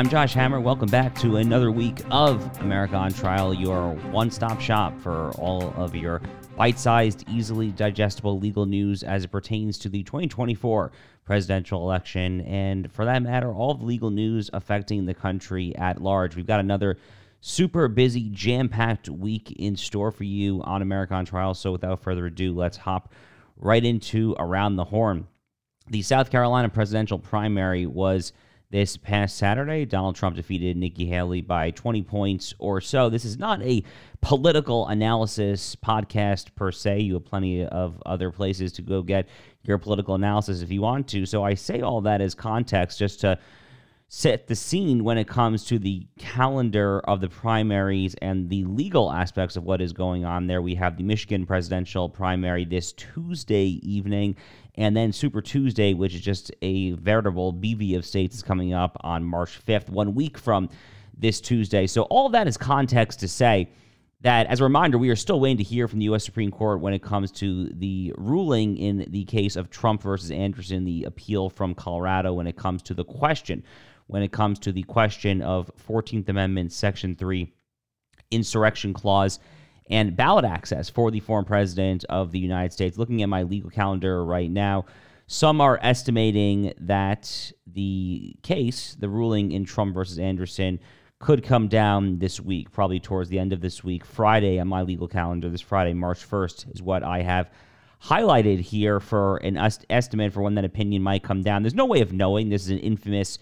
I'm Josh Hammer. Welcome back to another week of America on Trial, your one stop shop for all of your bite sized, easily digestible legal news as it pertains to the 2024 presidential election. And for that matter, all the legal news affecting the country at large. We've got another super busy, jam packed week in store for you on America on Trial. So without further ado, let's hop right into Around the Horn. The South Carolina presidential primary was this past Saturday. Donald Trump defeated Nikki Haley by 20 points or so. This is not a political analysis podcast per se. You have plenty of other places to go get your political analysis if you want to. So I say all that as context just to set the scene when it comes to the calendar of the primaries and the legal aspects of what is going on there. We have the Michigan presidential primary this Tuesday evening, and then Super Tuesday, which is just a veritable bevy of states, is coming up on March 5th, one week from this Tuesday. So, all that is context to say that, as a reminder, we are still waiting to hear from the U.S. Supreme Court when it comes to the ruling in the case of Trump versus Anderson, the appeal from Colorado, when it comes to the question when it comes to the question of 14th Amendment, Section 3, insurrection clause, and ballot access for the former president of the United States. Looking at my legal calendar right now, some are estimating that the case, the ruling in Trump versus Anderson, could come down this week, probably towards the end of this week. Friday on my legal calendar, this Friday, March 1st, is what I have highlighted here for an est- estimate for when that opinion might come down. There's no way of knowing. This is an infamous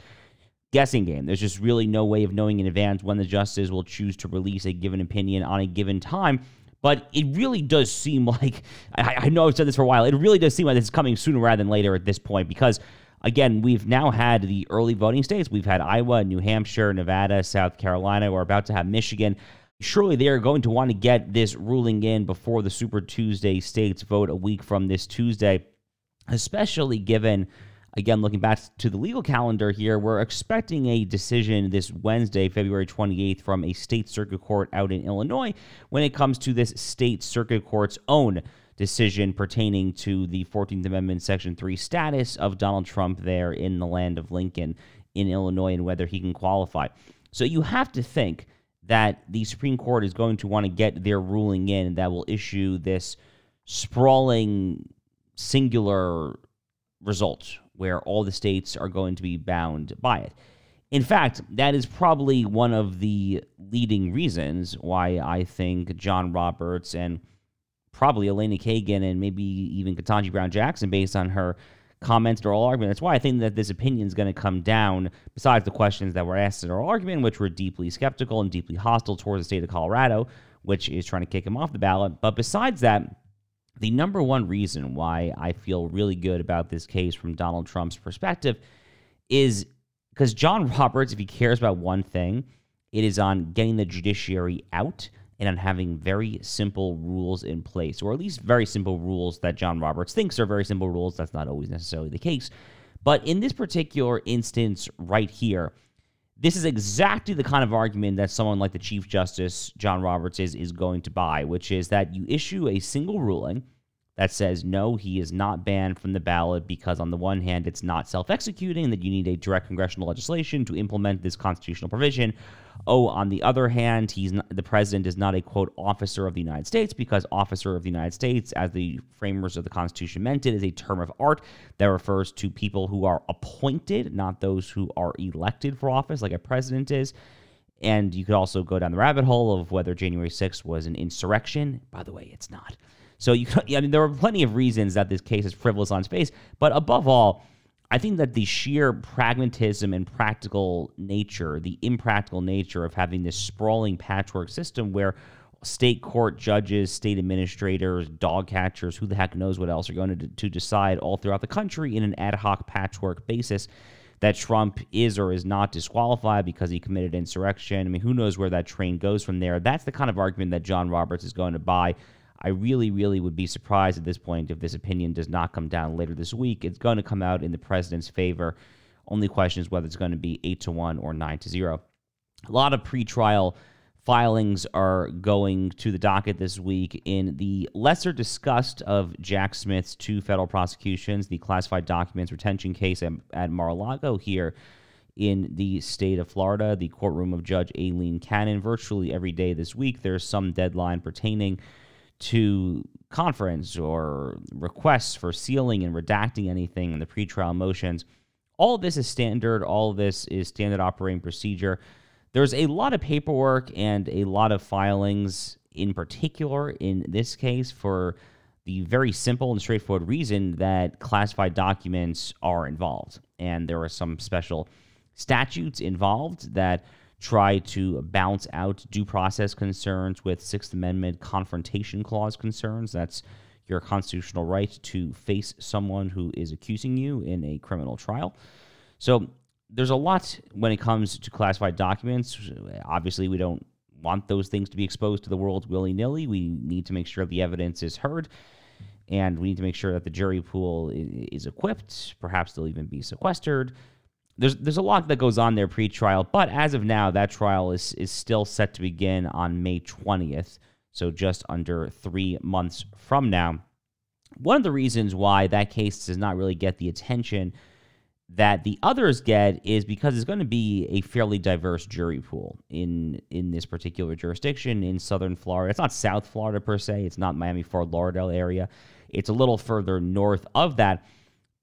guessing game. There's just really no way of knowing in advance when the justices will choose to release a given opinion on a given time. But it really does seem like I, I know I've said this for a while. It really does seem like this is coming sooner rather than later at this point because again, we've now had the early voting states. We've had Iowa, New Hampshire, Nevada, South Carolina. We're about to have Michigan. Surely they are going to want to get this ruling in before the Super Tuesday states vote a week from this Tuesday, especially given Again, looking back to the legal calendar here, we're expecting a decision this Wednesday, February 28th, from a state circuit court out in Illinois when it comes to this state circuit court's own decision pertaining to the 14th Amendment, Section 3 status of Donald Trump there in the land of Lincoln in Illinois and whether he can qualify. So you have to think that the Supreme Court is going to want to get their ruling in that will issue this sprawling singular result where all the states are going to be bound by it. In fact, that is probably one of the leading reasons why I think John Roberts and probably Elena Kagan and maybe even Ketanji Brown Jackson, based on her comments or oral argument, that's why I think that this opinion is going to come down, besides the questions that were asked in oral argument, which were deeply skeptical and deeply hostile towards the state of Colorado, which is trying to kick him off the ballot. But besides that, the number one reason why I feel really good about this case from Donald Trump's perspective is because John Roberts, if he cares about one thing, it is on getting the judiciary out and on having very simple rules in place, or at least very simple rules that John Roberts thinks are very simple rules. That's not always necessarily the case. But in this particular instance, right here, this is exactly the kind of argument that someone like the Chief Justice, John Roberts, is, is going to buy, which is that you issue a single ruling that says no, he is not banned from the ballot because, on the one hand, it's not self executing, that you need a direct congressional legislation to implement this constitutional provision. Oh, on the other hand, he's not, the president is not a quote officer of the United States because officer of the United States, as the framers of the Constitution meant it, is a term of art that refers to people who are appointed, not those who are elected for office, like a president is. And you could also go down the rabbit hole of whether January 6th was an insurrection. By the way, it's not. So you, I mean, there are plenty of reasons that this case is frivolous on its face, but above all, I think that the sheer pragmatism and practical nature, the impractical nature of having this sprawling patchwork system where state court judges, state administrators, dog catchers, who the heck knows what else are going to, to decide all throughout the country in an ad hoc patchwork basis that Trump is or is not disqualified because he committed insurrection. I mean, who knows where that train goes from there? That's the kind of argument that John Roberts is going to buy I really, really would be surprised at this point if this opinion does not come down later this week. It's going to come out in the president's favor. Only question is whether it's going to be 8 to 1 or 9 to 0. A lot of pretrial filings are going to the docket this week in the lesser discussed of Jack Smith's two federal prosecutions, the classified documents retention case at, at Mar-a-Lago here in the state of Florida, the courtroom of Judge Aileen Cannon. Virtually every day this week, there's some deadline pertaining to conference or requests for sealing and redacting anything in the pretrial motions. All this is standard. All this is standard operating procedure. There's a lot of paperwork and a lot of filings, in particular, in this case, for the very simple and straightforward reason that classified documents are involved. And there are some special statutes involved that try to balance out due process concerns with Sixth Amendment confrontation clause concerns. That's your constitutional right to face someone who is accusing you in a criminal trial. So there's a lot when it comes to classified documents. Obviously, we don't want those things to be exposed to the world willy nilly. We need to make sure the evidence is heard. And we need to make sure that the jury pool is equipped. Perhaps they'll even be sequestered there's there's a lot that goes on there pre-trial, but as of now, that trial is is still set to begin on May 20th, so just under three months from now. One of the reasons why that case does not really get the attention that the others get is because it's going to be a fairly diverse jury pool in in this particular jurisdiction in southern Florida. It's not South Florida per se. It's not Miami Fort Lauderdale area. It's a little further north of that,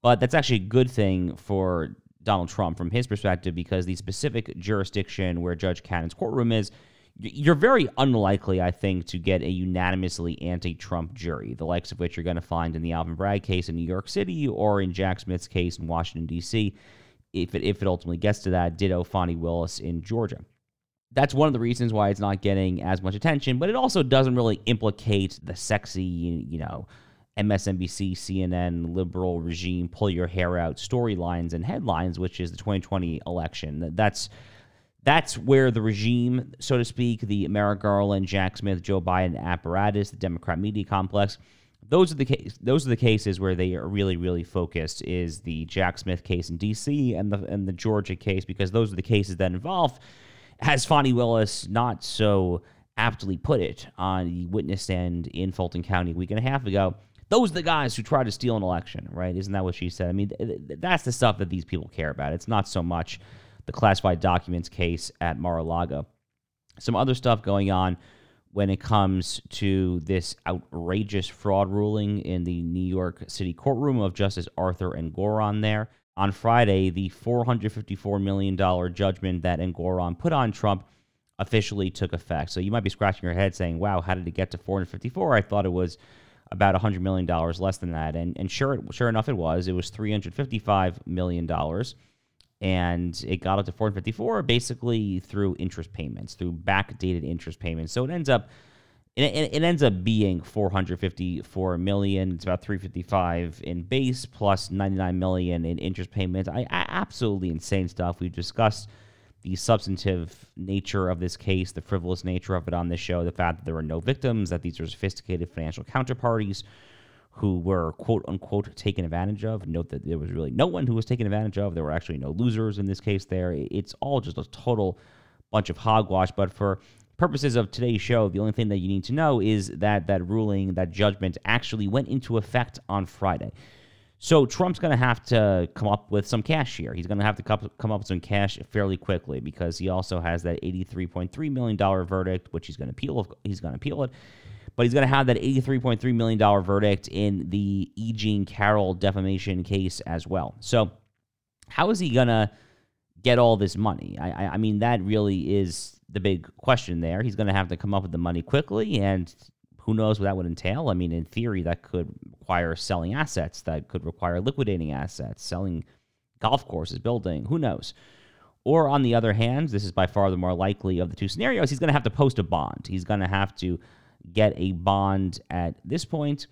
but that's actually a good thing for Donald Trump from his perspective because the specific jurisdiction where Judge Cannon's courtroom is, you're very unlikely, I think, to get a unanimously anti Trump jury, the likes of which you're going to find in the Alvin Bragg case in New York City or in Jack Smith's case in Washington, D.C., if it, if it ultimately gets to that. Ditto Fani Willis in Georgia. That's one of the reasons why it's not getting as much attention, but it also doesn't really implicate the sexy, you know, MSNBC, CNN, liberal regime pull your hair out storylines and headlines, which is the 2020 election. That's that's where the regime, so to speak, the Merrick Garland, Jack Smith, Joe Biden apparatus, the Democrat media complex, those are the case. Those are the cases where they are really, really focused. Is the Jack Smith case in D.C. and the and the Georgia case because those are the cases that involve, as Fani Willis not so aptly put it on the witness stand in Fulton County a week and a half ago those are the guys who try to steal an election, right? Isn't that what she said? I mean, that's the stuff that these people care about. It's not so much the classified documents case at Mar-a-Lago. Some other stuff going on when it comes to this outrageous fraud ruling in the New York City courtroom of Justice Arthur Engoron there. On Friday, the $454 million judgment that Engoron put on Trump officially took effect. So you might be scratching your head saying, wow, how did it get to 454? I thought it was about $100 million less than that. And, and sure, sure enough, it was. It was $355 million. And it got up to 454 basically through interest payments, through backdated interest payments. So it ends up it, it, ends up being 454 million. It's about 355 in base plus 99 million in interest payments. I, I absolutely insane stuff. We've discussed the substantive nature of this case, the frivolous nature of it on this show, the fact that there were no victims, that these are sophisticated financial counterparties who were quote unquote taken advantage of. Note that there was really no one who was taken advantage of. There were actually no losers in this case there. It's all just a total bunch of hogwash. But for purposes of today's show, the only thing that you need to know is that that ruling, that judgment actually went into effect on Friday. So Trump's going to have to come up with some cash here. He's going to have to come up with some cash fairly quickly because he also has that $83.3 million verdict, which he's going to appeal. He's going to appeal it. But he's going to have that $83.3 million verdict in the E. Jean Carroll defamation case as well. So how is he going to get all this money? I, I mean, that really is the big question there. He's going to have to come up with the money quickly, and who knows what that would entail? I mean, in theory, that could require selling assets, that could require liquidating assets, selling golf courses, building, who knows? Or on the other hand, this is by far the more likely of the two scenarios, he's going to have to post a bond. He's going to have to get a bond at this point,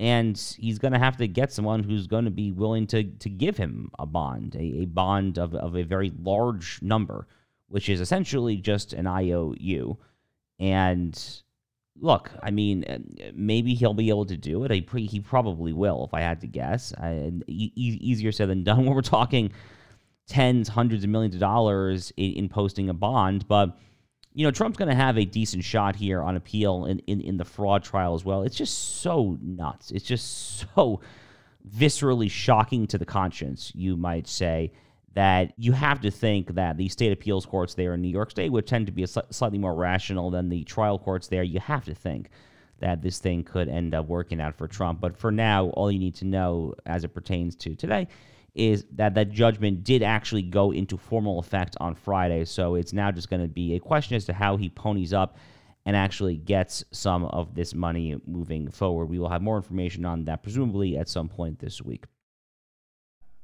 and he's going to have to get someone who's going to be willing to, to give him a bond, a, a bond of, of a very large number, which is essentially just an IOU. And look, I mean, uh, maybe he'll be able to do it. He probably will, if I had to guess. I, e- easier said than done when we're talking tens, hundreds of millions of dollars in, in posting a bond. But, you know, Trump's going to have a decent shot here on appeal in, in, in the fraud trial as well. It's just so nuts. It's just so viscerally shocking to the conscience, you might say that you have to think that the state appeals courts there in New York State would tend to be sl- slightly more rational than the trial courts there. You have to think that this thing could end up working out for Trump. But for now, all you need to know as it pertains to today is that that judgment did actually go into formal effect on Friday. So it's now just going to be a question as to how he ponies up and actually gets some of this money moving forward. We will have more information on that presumably at some point this week.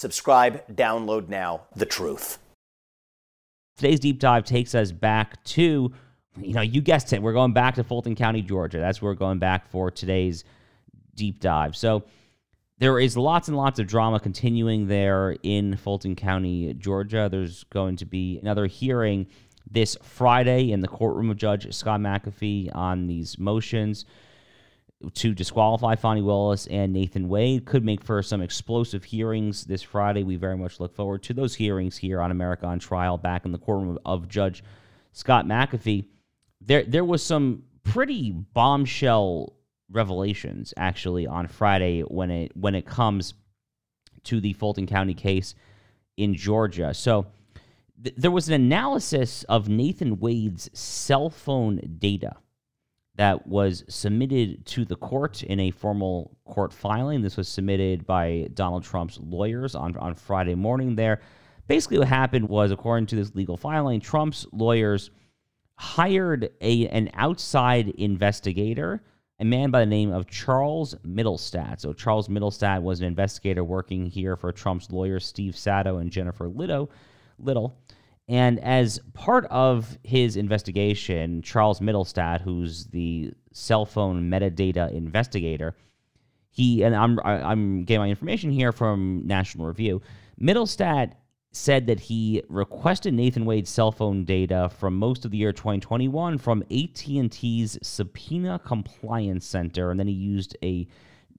Subscribe, download now, The Truth. Today's deep dive takes us back to, you know, you guessed it, we're going back to Fulton County, Georgia. That's where we're going back for today's deep dive. So there is lots and lots of drama continuing there in Fulton County, Georgia. There's going to be another hearing this Friday in the courtroom of Judge Scott McAfee on these motions to disqualify Fani Willis and Nathan Wade could make for some explosive hearings this Friday. We very much look forward to those hearings here on America on Trial back in the courtroom of Judge Scott McAfee. There, there was some pretty bombshell revelations actually on Friday when it when it comes to the Fulton County case in Georgia. So th- there was an analysis of Nathan Wade's cell phone data that was submitted to the court in a formal court filing. This was submitted by Donald Trump's lawyers on, on Friday morning there. Basically, what happened was, according to this legal filing, Trump's lawyers hired a, an outside investigator, a man by the name of Charles Mittelstadt. So, Charles Mittelstadt was an investigator working here for Trump's lawyers, Steve Sadow and Jennifer Little. Little. And as part of his investigation, Charles Mittelstadt, who's the cell phone metadata investigator, he and I'm I'm getting my information here from National Review. Mittelstadt said that he requested Nathan Wade's cell phone data from most of the year 2021 from AT&T's Subpoena Compliance Center, and then he used a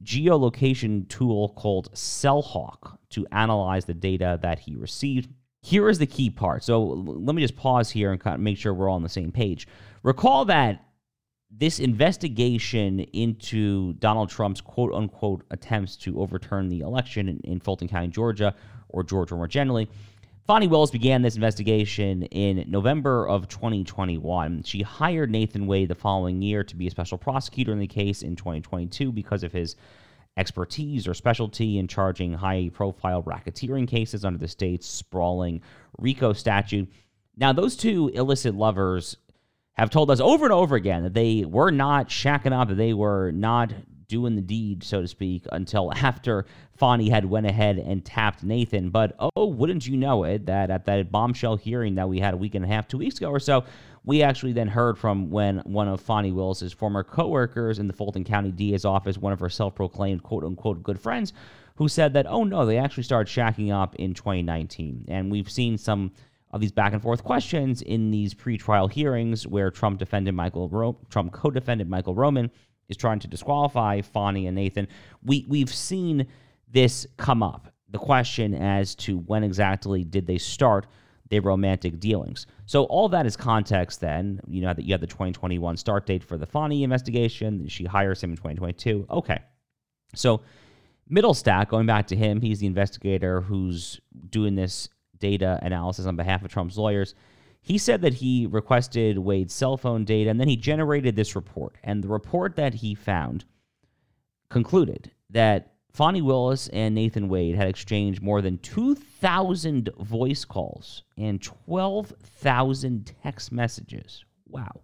geolocation tool called CellHawk to analyze the data that he received here is the key part. So let me just pause here and kind of make sure we're all on the same page. Recall that this investigation into Donald Trump's quote unquote attempts to overturn the election in, in Fulton County, Georgia, or Georgia more generally, Fani Willis began this investigation in November of 2021. She hired Nathan Wade the following year to be a special prosecutor in the case in 2022 because of his expertise or specialty in charging high profile racketeering cases under the state's sprawling RICO statute. Now, those two illicit lovers have told us over and over again that they were not shacking up, that they were not doing the deed, so to speak, until after Fani had went ahead and tapped Nathan. But oh, wouldn't you know it, that at that bombshell hearing that we had a week and a half, two weeks ago or so, we actually then heard from when one of Fani Willis's former coworkers in the Fulton County DA's office, one of her self-proclaimed quote unquote good friends, who said that, oh no, they actually started shacking up in 2019. And we've seen some of these back and forth questions in these pretrial hearings where Trump defended Michael Ro- Trump co-defended Michael Roman is trying to disqualify Fani and Nathan. We we've seen this come up. The question as to when exactly did they start their romantic dealings. So all that is context then, you know that you have the 2021 start date for the Fani investigation, she hires him in 2022. Okay. So Mittelstadt, going back to him, he's the investigator who's doing this data analysis on behalf of Trump's lawyers. He said that he requested Wade's cell phone data and then he generated this report. And the report that he found concluded that Fani Willis and Nathan Wade had exchanged more than 2,000 voice calls and 12,000 text messages. Wow.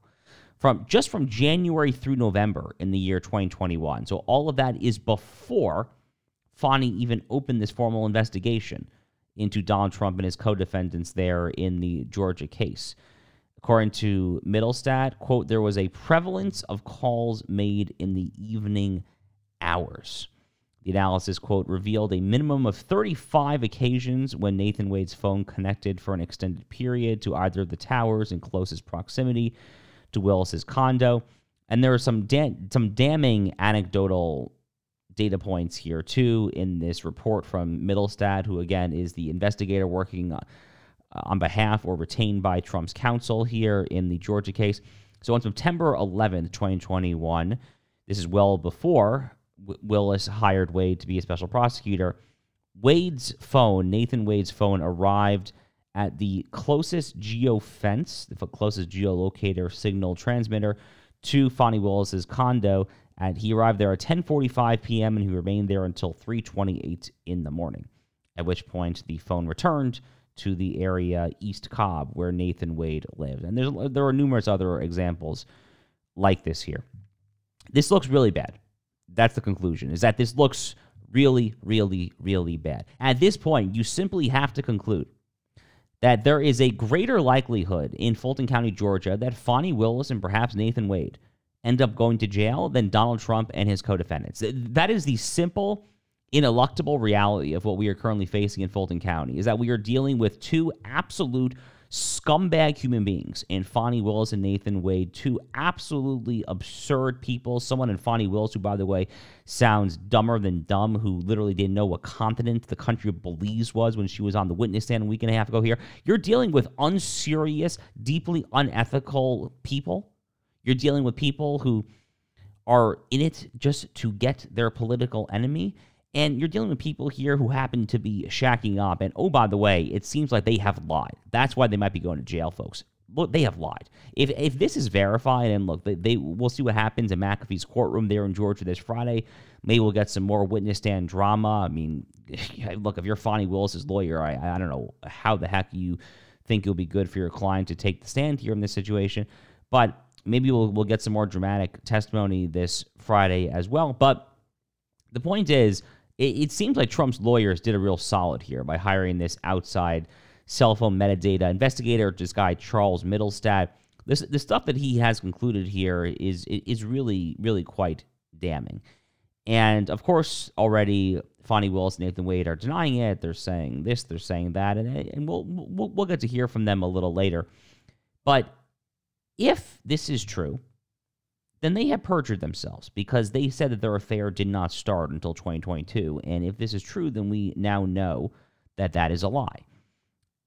From just from January through November in the year 2021. So all of that is before Fani even opened this formal investigation into Donald Trump and his co-defendants there in the Georgia case. According to Mittelstadt, quote, there was a prevalence of calls made in the evening hours. The analysis, quote, revealed a minimum of 35 occasions when Nathan Wade's phone connected for an extended period to either of the towers in closest proximity to Willis's condo. And there are some da- some damning anecdotal data points here too in this report from Mittelstadt, who again is the investigator working uh, on behalf or retained by Trump's counsel here in the Georgia case. So on September 11th, 2021, this is well before Willis hired Wade to be a special prosecutor. Wade's phone, Nathan Wade's phone, arrived at the closest geofence, the closest geolocator signal transmitter to Fani Willis's condo and he arrived there at 10:45 p.m. and he remained there until 3:28 in the morning. At which point the phone returned to the area East Cobb where Nathan Wade lived. And there's there are numerous other examples like this here. This looks really bad. That's the conclusion. Is that this looks really really really bad. At this point, you simply have to conclude that there is a greater likelihood in Fulton County, Georgia, that Fani Willis and perhaps Nathan Wade end up going to jail than Donald Trump and his co defendants. That is the simple, ineluctable reality of what we are currently facing in Fulton County is that we are dealing with two absolute scumbag human beings in Fani Willis and Nathan Wade, two absolutely absurd people. Someone in Fani Willis, who, by the way, sounds dumber than dumb, who literally didn't know what continent the country of Belize was when she was on the witness stand a week and a half ago here. You're dealing with unserious, deeply unethical people you're dealing with people who are in it just to get their political enemy. And you're dealing with people here who happen to be shacking up. And oh, by the way, it seems like they have lied. That's why they might be going to jail, folks. Look, they have lied. If if this is verified, and look, they, they we'll see what happens in McAfee's courtroom there in Georgia this Friday. Maybe we'll get some more witness stand drama. I mean, look, if you're Fani Willis's lawyer, I I don't know how the heck you think it'll be good for your client to take the stand here in this situation, but maybe we'll, we'll get some more dramatic testimony this Friday as well. But the point is, it, it seems like Trump's lawyers did a real solid here by hiring this outside cell phone metadata investigator, this guy Charles Mittelstadt. This the stuff that he has concluded here is is really really quite damning. And of course, already Fani Willis and Nathan Wade are denying it. They're saying this, they're saying that, and, and we'll, we'll we'll get to hear from them a little later. But if this is true, then they have perjured themselves because they said that their affair did not start until 2022. And if this is true, then we now know that that is a lie.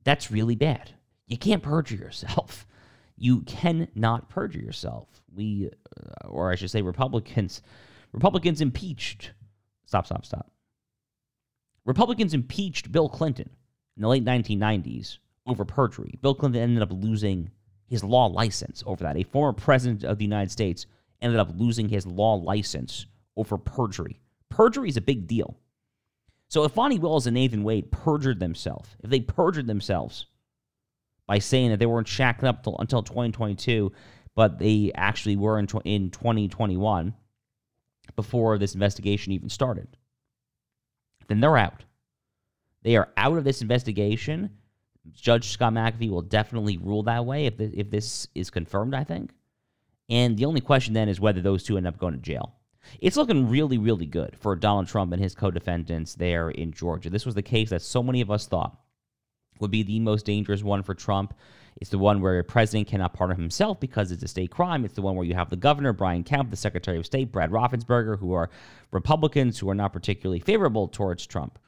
That's really bad. You can't perjure yourself. You cannot perjure yourself. We, uh, or I should say, Republicans, Republicans impeached. Stop, stop, stop. Republicans impeached Bill Clinton in the late 1990s over perjury. Bill Clinton ended up losing his law license over that. A former president of the United States ended up losing his law license over perjury. Perjury is a big deal. So if Fani Willis and Nathan Wade perjured themselves, if they perjured themselves by saying that they weren't shacking up till, until 2022, but they actually were in, in 2021 before this investigation even started, then they're out. They are out of this investigation. Judge Scott McAfee will definitely rule that way if, the, if this is confirmed, I think. And the only question then is whether those two end up going to jail. It's looking really, really good for Donald Trump and his co defendants there in Georgia. This was the case that so many of us thought would be the most dangerous one for Trump. It's the one where a president cannot pardon himself because it's a state crime. It's the one where you have the governor, Brian Kemp, the Secretary of State, Brad Raffensperger, who are Republicans who are not particularly favorable towards Trump.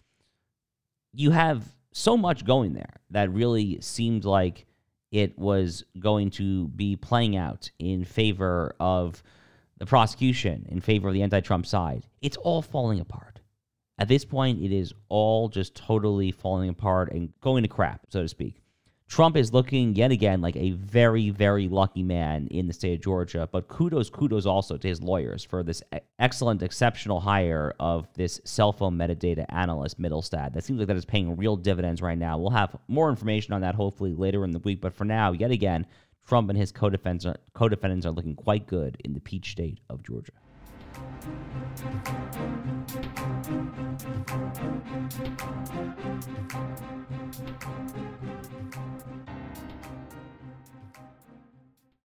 You have so much going there that really seemed like it was going to be playing out in favor of the prosecution, in favor of the anti Trump side. It's all falling apart. At this point, it is all just totally falling apart and going to crap, so to speak. Trump is looking yet again like a very, very lucky man in the state of Georgia. But kudos, kudos also to his lawyers for this excellent, exceptional hire of this cell phone metadata analyst, Mittelstadt. That seems like that is paying real dividends right now. We'll have more information on that hopefully later in the week. But for now, yet again, Trump and his co-defendants are, looking quite good in the peach state of Georgia. Thank you. 100%